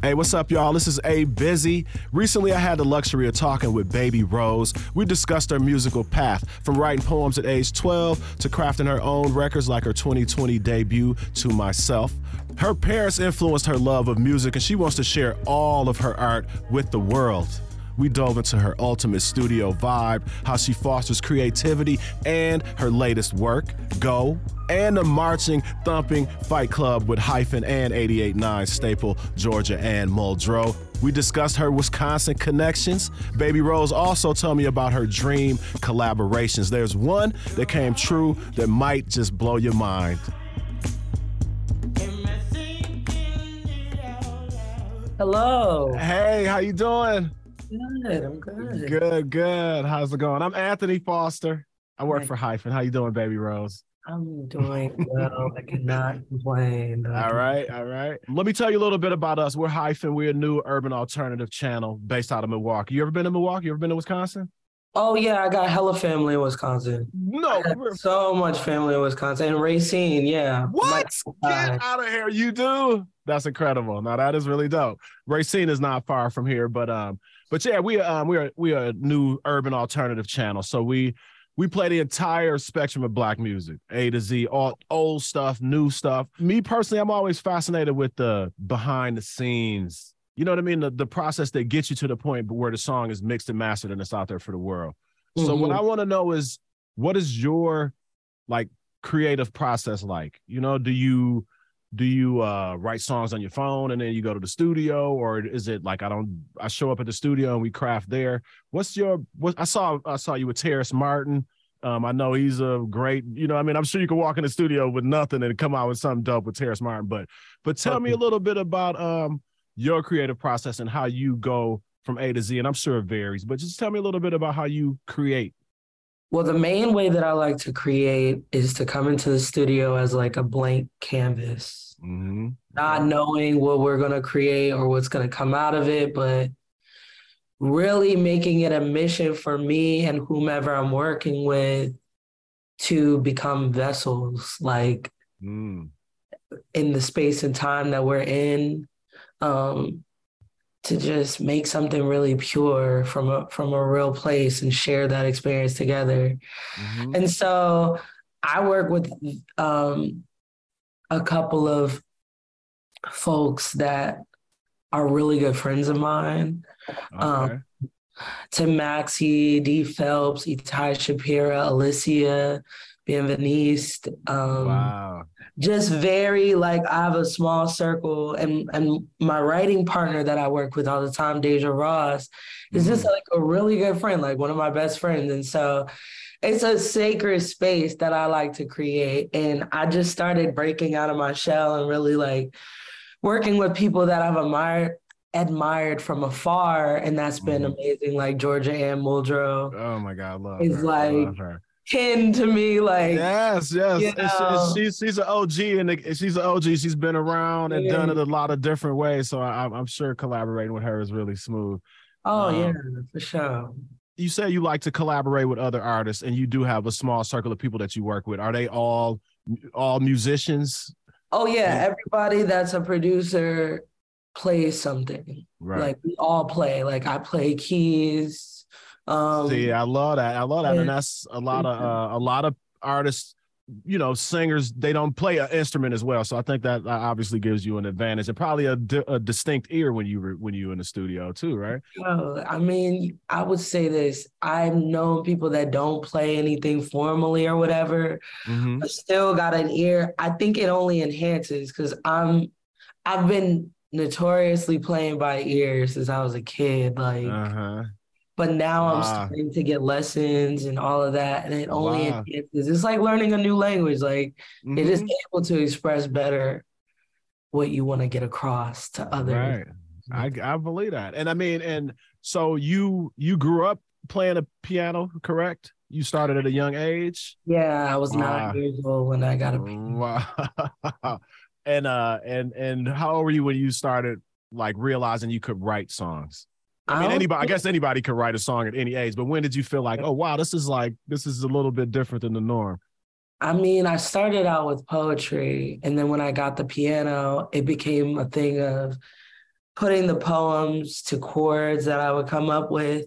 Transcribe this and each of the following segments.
Hey, what's up, y'all? This is A Busy. Recently, I had the luxury of talking with Baby Rose. We discussed her musical path from writing poems at age 12 to crafting her own records like her 2020 debut, To Myself. Her parents influenced her love of music, and she wants to share all of her art with the world. We dove into her ultimate studio vibe, how she fosters creativity, and her latest work, Go, and the marching, thumping fight club with HYFIN and 88.9 Staple, Georgia, and Muldrow. We discussed her Wisconsin connections. Baby Rose also told me about her dream collaborations. There's one that came true that might just blow your mind. Hello. Hey, how you doing? Good. I'm good. Good, good. How's it going? I'm Anthony Foster. I work for HYFIN. How you doing, Baby Rose? I'm doing well. I cannot complain. All right, all right. Let me tell you a little bit about us. We're HYFIN. We're a new urban alternative channel based out of Milwaukee. You ever been to Milwaukee? You ever been to Wisconsin? Oh yeah, I got hella family in Wisconsin. No, so much family in Wisconsin and Racine. Yeah. What? Get out of here! You do? That's incredible. Now that is really dope. Racine is not far from here, but um, but yeah, we um we are we are a new urban alternative channel. So we we play the entire spectrum of black music, A to Z, all old stuff, new stuff. Me personally, I'm always fascinated with the behind the scenes. You know what I mean? The, the process that gets you to the point where the song is mixed and mastered and it's out there for the world. Mm-hmm. So what I want to know is what is your like creative process like? You know, do you do you uh write songs on your phone and then you go to the studio? Or is it like i don't i show up at the studio and we craft there? What's your what i saw i saw you with terrace martin. Um i know he's a great you know i mean i'm sure you can walk in the studio with nothing and come out with something dope with terrace martin but but tell me a little bit about um your creative process and how you go from a to z and i'm sure it varies but just tell me a little bit about how you create well, the main way that I like to create is to come into the studio as like a blank canvas, mm-hmm. not knowing what we're going to create or what's going to come out of it, but really making it a mission for me and whomever I'm working with to become vessels, like mm. in the space and time that we're in. Um, to just make something really pure from a from a real place and share that experience together. Mm-hmm. And so I work with um, a couple of folks that are really good friends of mine. Okay. Um, Tim Maxey, D Phelps, Itai Shapira, Alicia, Bienveniste. Um, wow just very like I have a small circle and and my writing partner that I work with all the time, Deja Ross, is mm-hmm. just like a really good friend, like one of my best friends. And so it's a sacred space that I like to create. And I just started breaking out of my shell and really like working with people that I've admired admired from afar. And that's been mm-hmm. amazing. Like Georgia Anne Muldrow. Oh my God, love is her. like love her kin to me. Like yes, yes. You know, she's she's an OG and she's an OG. She's been around and yeah. done it a lot of different ways. So I, am sure collaborating with her is really smooth. Oh um, yeah, for sure. You say you like to collaborate with other artists, and you do have a small circle of people that you work with. Are they all all musicians? Oh yeah, everybody that's a producer plays something. Right. Like we all play. Like I play keys. Um, See, I love that. I love that, and, and that's a lot of uh, a lot of artists. You know, singers they don't play an instrument as well, so I think that obviously gives you an advantage and probably a, di- a distinct ear when you were when you in the studio too, right? Oh, I mean, I would say this: I've known people that don't play anything formally or whatever, mm-hmm. but still got an ear. I think it only enhances because I'm I've been notoriously playing by ear since I was a kid, like. Uh-huh but now wow. I'm starting to get lessons and all of that, and it only wow. enhances. It's like learning a new language. Like mm-hmm. it is mm-hmm. able to express better what you want to get across to others. Right. I I believe that, and I mean, and so you you grew up playing a piano, correct? You started at a young age. Yeah, I was nine years old when I got a piano. Wow. and uh, and and how old were you when you started like realizing you could write songs? I mean, oh, anybody. I guess anybody could write a song at any age. But when did you feel like, oh wow, this is like this is a little bit different than the norm? I mean, I started out with poetry, and then when I got the piano, it became a thing of putting the poems to chords that I would come up with.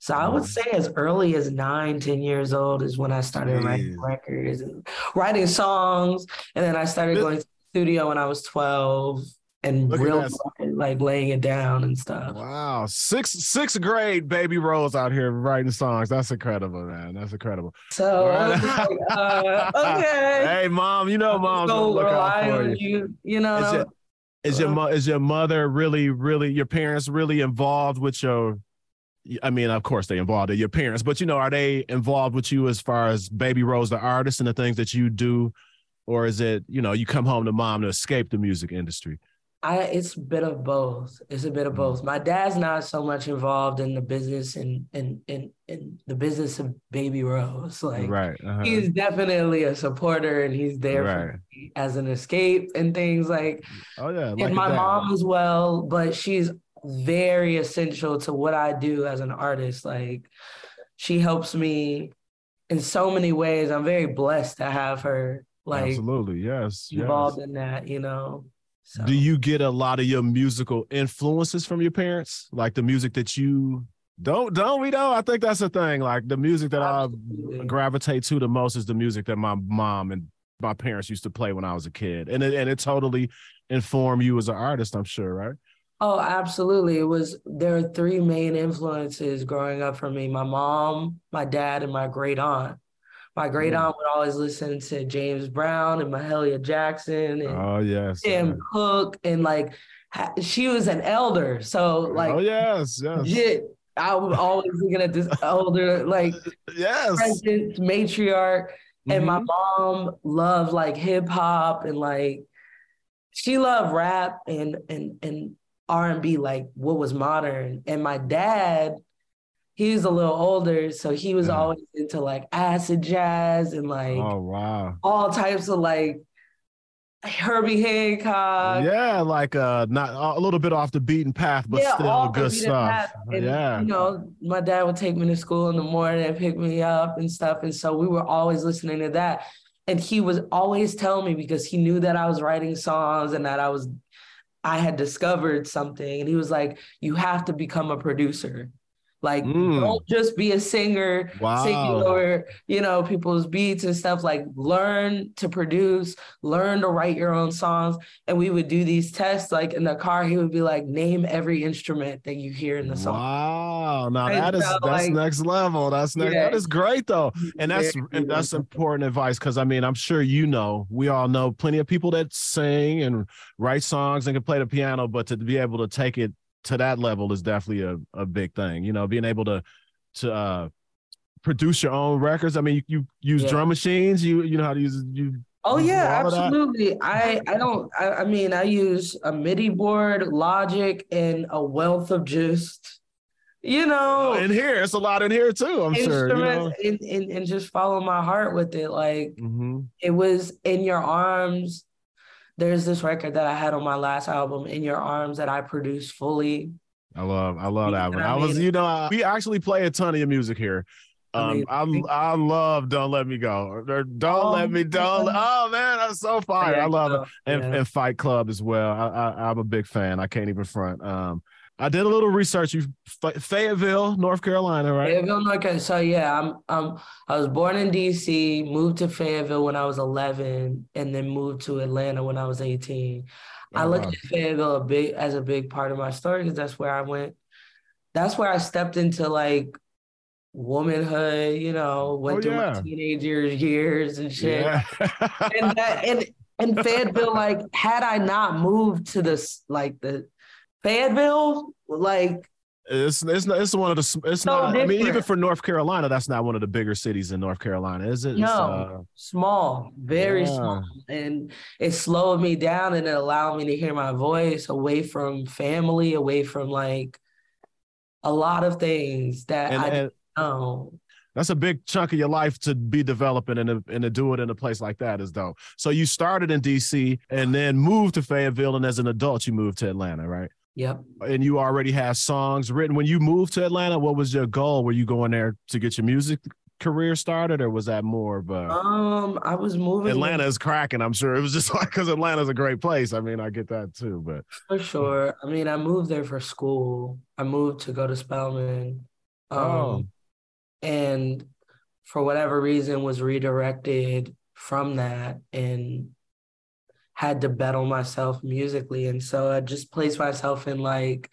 So I would mm-hmm. say as early as nine, ten years old is when I started writing records and writing songs. And then I started going to the studio when I was 12 and Look real like laying it down and stuff. Wow. Sixth sixth grade baby Rose out here writing songs. That's incredible, man. That's incredible. So right. uh, okay. Hey mom, you know mom, so look out for you. you. You know. Is your, is your, uh, is your mother really, really, your parents really involved with your I mean, of course, they involved your parents, but you know, are they involved with you as far as Baby Rose, the artist, and the things that you do, or is it you know you come home to mom to escape the music industry? I it's a bit of both. It's a bit of both. My dad's not so much involved in the business and in in in the business of Baby Rose. Like right. Uh-huh. he's definitely a supporter and he's there right. as an escape and things like. Oh yeah, like and my mom as well, but she's very essential to what I do as an artist. Like she helps me in so many ways. I'm very blessed to have her like absolutely yes involved yes. in that, you know. So. Do you get a lot of your musical influences from your parents? Like the music that you don't don't we don't? I think that's the thing. Like the music that Absolutely. I gravitate to the most is the music that my mom and my parents used to play when I was a kid. And it and it totally informed you as an artist, I'm sure, right? Oh, absolutely. It was there are three main influences growing up for me. My mom, my dad, and my great aunt. My great aunt would always listen to James Brown and Mahalia Jackson and oh yes, Tim yeah. Cook and like she was an elder. So like oh yes, yes. I was always looking at this older like yes president, matriarch. Mm-hmm. And my mm-hmm. mom loved like hip hop and like she loved rap and and and R&B, like what was modern. And my dad, he was a little older, so he was yeah. always into like acid jazz and like oh wow, all types of like Herbie Hancock. Yeah, like uh not a little bit off the beaten path, but yeah, still good stuff. And, yeah. You know, my dad would take me to school in the morning and pick me up and stuff. And so we were always listening to that. And he was always telling me because he knew that I was writing songs and that I was I had discovered something. And he was like, You have to become a producer. Like, mm. don't just be a singer wow. singing over, you know, people's beats and stuff. Like, learn to produce, learn to write your own songs. And we would do these tests. Like in the car, he would be like, name every instrument that you hear in the song. Wow. Now that is that's like, next level. That's next, yeah. that is great though. And that's and that's important advice because I mean, I'm sure you know, we all know plenty of people that sing and write songs and can play the piano, but to be able to take it to that level is definitely a, a big thing. You know, being able to to uh, produce your own records. I mean, you, you use yeah. drum machines. You you know how to use you. Oh yeah, absolutely. I I don't. I, I mean, I use a MIDI board, Logic, and a wealth of just you know in here it's a lot in here too i'm sure you know? and, and, and just follow my heart with it like mm-hmm. it was in your arms there's this record that I had on my last album, In Your Arms, that I produced fully. I love, I love that one. I, I was, you know, we actually play a ton of your music here. Um, I I love "Don't Let Me Go." don't oh, let me, don't. Oh man, that's so fire! I love it, and, yeah. and Fight Club as well. I, I, am a big fan. I can't even front. Um, I did a little research. You Fayetteville, North Carolina, right? Fayetteville, North Carolina. So yeah, I'm um I was born in DC, moved to Fayetteville when I was 11, and then moved to Atlanta when I was 18. I look at Fayetteville a big as a big part of my story because that's where I went. That's where I stepped into like womanhood, you know, went oh, through yeah. my teenager years and shit. Yeah. and that and and Fayetteville, like, had I not moved to this like the Fayetteville, like it's it's not, it's one of the it's so not. Different. I mean, even for North Carolina, that's not one of the bigger cities in North Carolina, is it? No, uh, small, very yeah. small, and it slowed me down and it allowed me to hear my voice away from family, away from like a lot of things that and, I and, know. That's a big chunk of your life to be developing and to, and to do it in a place like that is dope. So you started in DC and then moved to Fayetteville, and as an adult, you moved to Atlanta, right? Yep. And you already have songs written. When you moved to Atlanta, what was your goal? Were you going there to get your music career started, or was that more of a? Um, I was moving. Atlanta is cracking. I'm sure it was just like because Atlanta's a great place. I mean, I get that too, but for sure. I mean, I moved there for school. I moved to go to Spelman. Um, oh. and for whatever reason was redirected from that and had to battle myself musically. And so I just placed myself in like,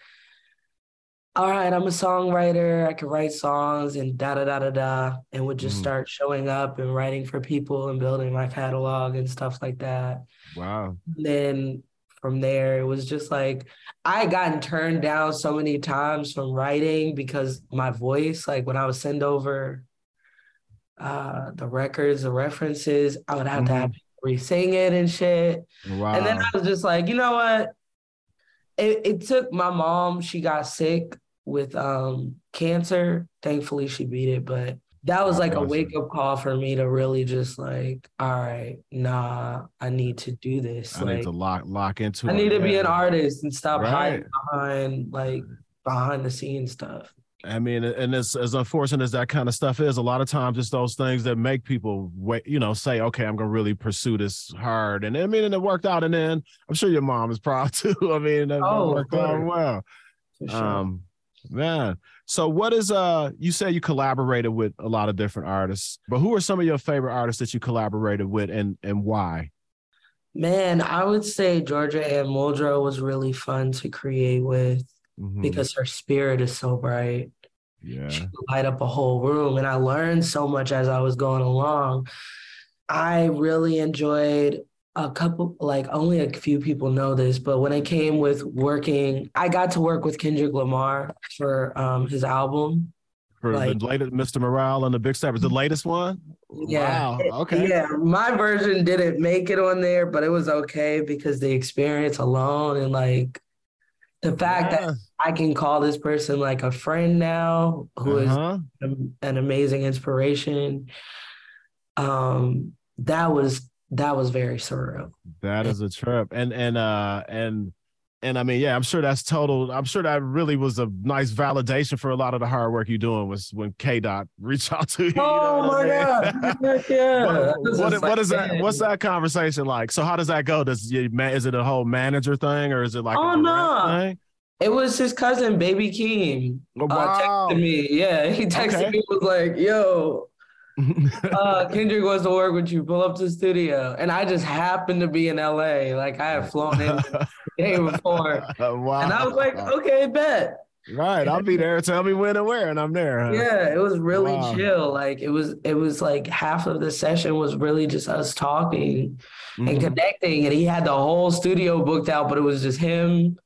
all right, I'm a songwriter. I can write songs and da da da da da, and would just mm. start showing up and writing for people and building my catalog and stuff like that. Wow. And then from there, it was just like I had gotten turned down so many times from writing because my voice, like when I would send over uh the records, the references, I would have mm-hmm. to have re-sing it and shit. Wow. And then I was just like, you know what? It, it took my mom, she got sick with um cancer. Thankfully she beat it, but that was like a wake up call for me to really just like, all right, nah, I need to do this. I like, need to lock lock into I it. I need to be an artist and stop right. hiding behind like behind the scenes stuff. I mean, and as as unfortunate as that kind of stuff is, a lot of times it's those things that make people wait, you know, say, okay, I'm gonna really pursue this hard. And I mean, and it worked out. And then I'm sure your mom is proud too. I mean, it oh, worked out well. Sure. Um, man. So what is uh you said you collaborated with a lot of different artists, but who are some of your favorite artists that you collaborated with and and why? Man, I would say Georgia Anne Muldrow was really fun to create with mm-hmm. because her spirit is so bright. Yeah. She light up a whole room. And I learned so much as I was going along. I really enjoyed a couple, like only a few people know this, but when it came with working, I got to work with Kendrick Lamar for um, his album. For like, the latest Mr. Morale and the Big Steppers, the latest one? Yeah. Wow. Okay. Yeah. My version didn't make it on there, but it was okay because the experience alone and like the fact yeah. that I can call this person like a friend now who uh-huh. is an amazing inspiration. Um, that was that was very surreal. That is a trip. And and uh and and I mean, yeah, I'm sure that's total. I'm sure that really was a nice validation for a lot of the hard work you're doing was when K Dot reached out to you. Oh you know my I mean? god! yeah. what, what, what is that? What's that conversation like? So how does that go? Does you is it a whole manager thing or is it like? Oh no! Thing? It was his cousin, Baby Keem. Oh, wow. Uh, texted me. Yeah, he texted okay. me was like, "Yo, uh, Kendrick wants to work with you. Pull up to the studio." And I just happened to be in LA. Like I had flown in the day before, wow. and I was like, "Okay, bet." Right, I'll be there. Tell me when and where, and I'm there. Huh? Yeah, it was really wow. chill. Like it was, it was like half of the session was really just us talking mm-hmm. and connecting, and he had the whole studio booked out, but it was just him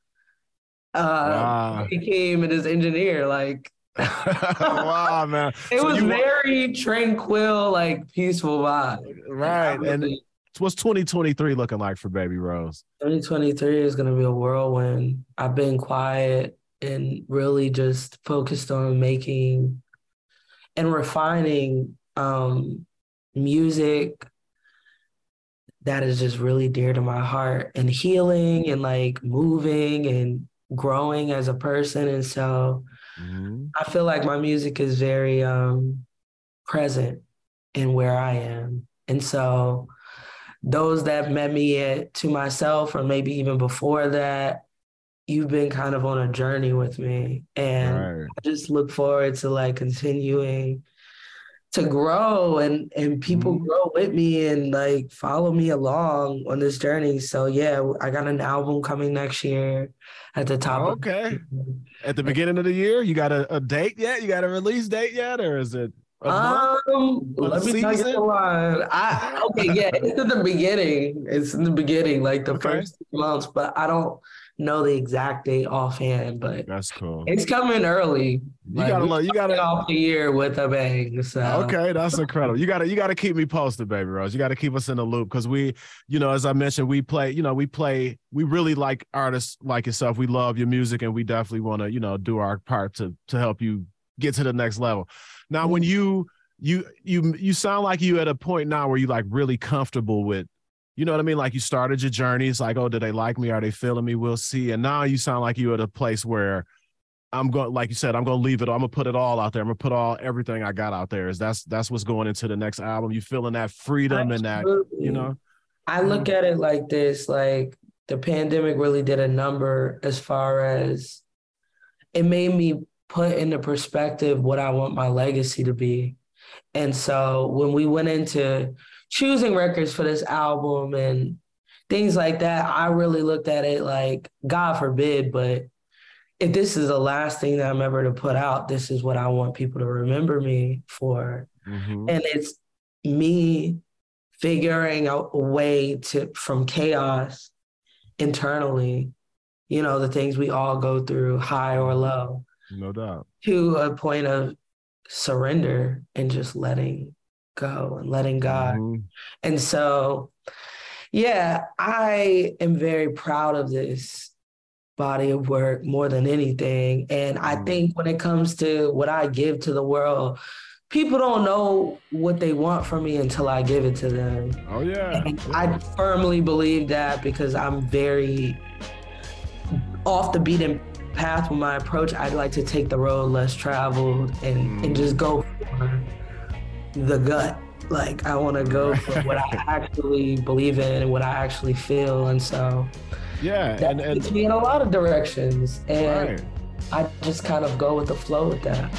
uh, wow. he came and his engineer. Like, wow, man! It so was very tranquil, like peaceful vibe. Right, and what's 2023 looking like for Baby Rose? 2023 is gonna be a whirlwind. I've been quiet and really just focused on making and refining um, music that is just really dear to my heart and healing and like moving and growing as a person. And so mm-hmm. I feel like my music is very um, present in where I am. And so those that met me at to myself, or maybe even before that, you've been kind of on a journey with me. And right. I just look forward to like continuing to grow and and people mm-hmm. grow with me and like follow me along on this journey. So yeah, I got an album coming next year at the top. Okay. At the beginning of the year, you got a, a date yet? You got a release date yet, or is it? Um, let me tell you the line. I okay, yeah, it's in the beginning. It's in the beginning, like the okay. first months, but I don't know the exact date offhand, but that's cool. It's coming early. You like, gotta look. You gotta off the year with a bang. So okay, that's incredible. You gotta you gotta keep me posted, baby Rose. You gotta keep us in the loop because we, you know, as I mentioned, we play. You know, we play. We really like artists like yourself. We love your music, and we definitely want to, you know, do our part to to help you get to the next level. Now, when you you you you sound like you at a point now where you like really comfortable with you know what I mean? Like you started your journey. It's like, oh, do they like me? Are they feeling me? We'll see. And now you sound like you're at a place where I'm going, like you said, I'm gonna leave it. I'm gonna put it all out there. I'm gonna put all everything I got out there. Is that's that's what's going into the next album. You feeling that freedom Absolutely. and that, you know. I look at it like this: like the pandemic really did a number as far as it made me put into perspective what I want my legacy to be. And so when we went into choosing records for this album and things like that, I really looked at it like, God forbid, but if this is the last thing that I'm ever to put out, this is what I want people to remember me for. Mm-hmm. And it's me figuring out a way to from chaos internally, you know, the things we all go through, high or low. No doubt. To a point of surrender and just letting go and letting God. Mm-hmm. And so, yeah, I am very proud of this body of work more than anything. And I mm. think when it comes to what I give to the world, people don't know what they want from me until I give it to them. Oh yeah. yeah. I firmly believe that because I'm very off the beaten path with my approach. I'd like to take the road less traveled and mm. and just go for the gut. Like I want to go for what I actually believe in and what I actually feel, and so yeah, that and, and me in a lot of directions, and right. I just kind of go with the flow with that.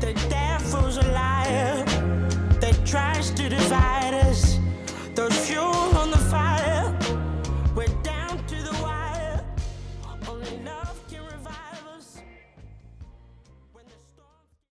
The devil's a liar that tries to divide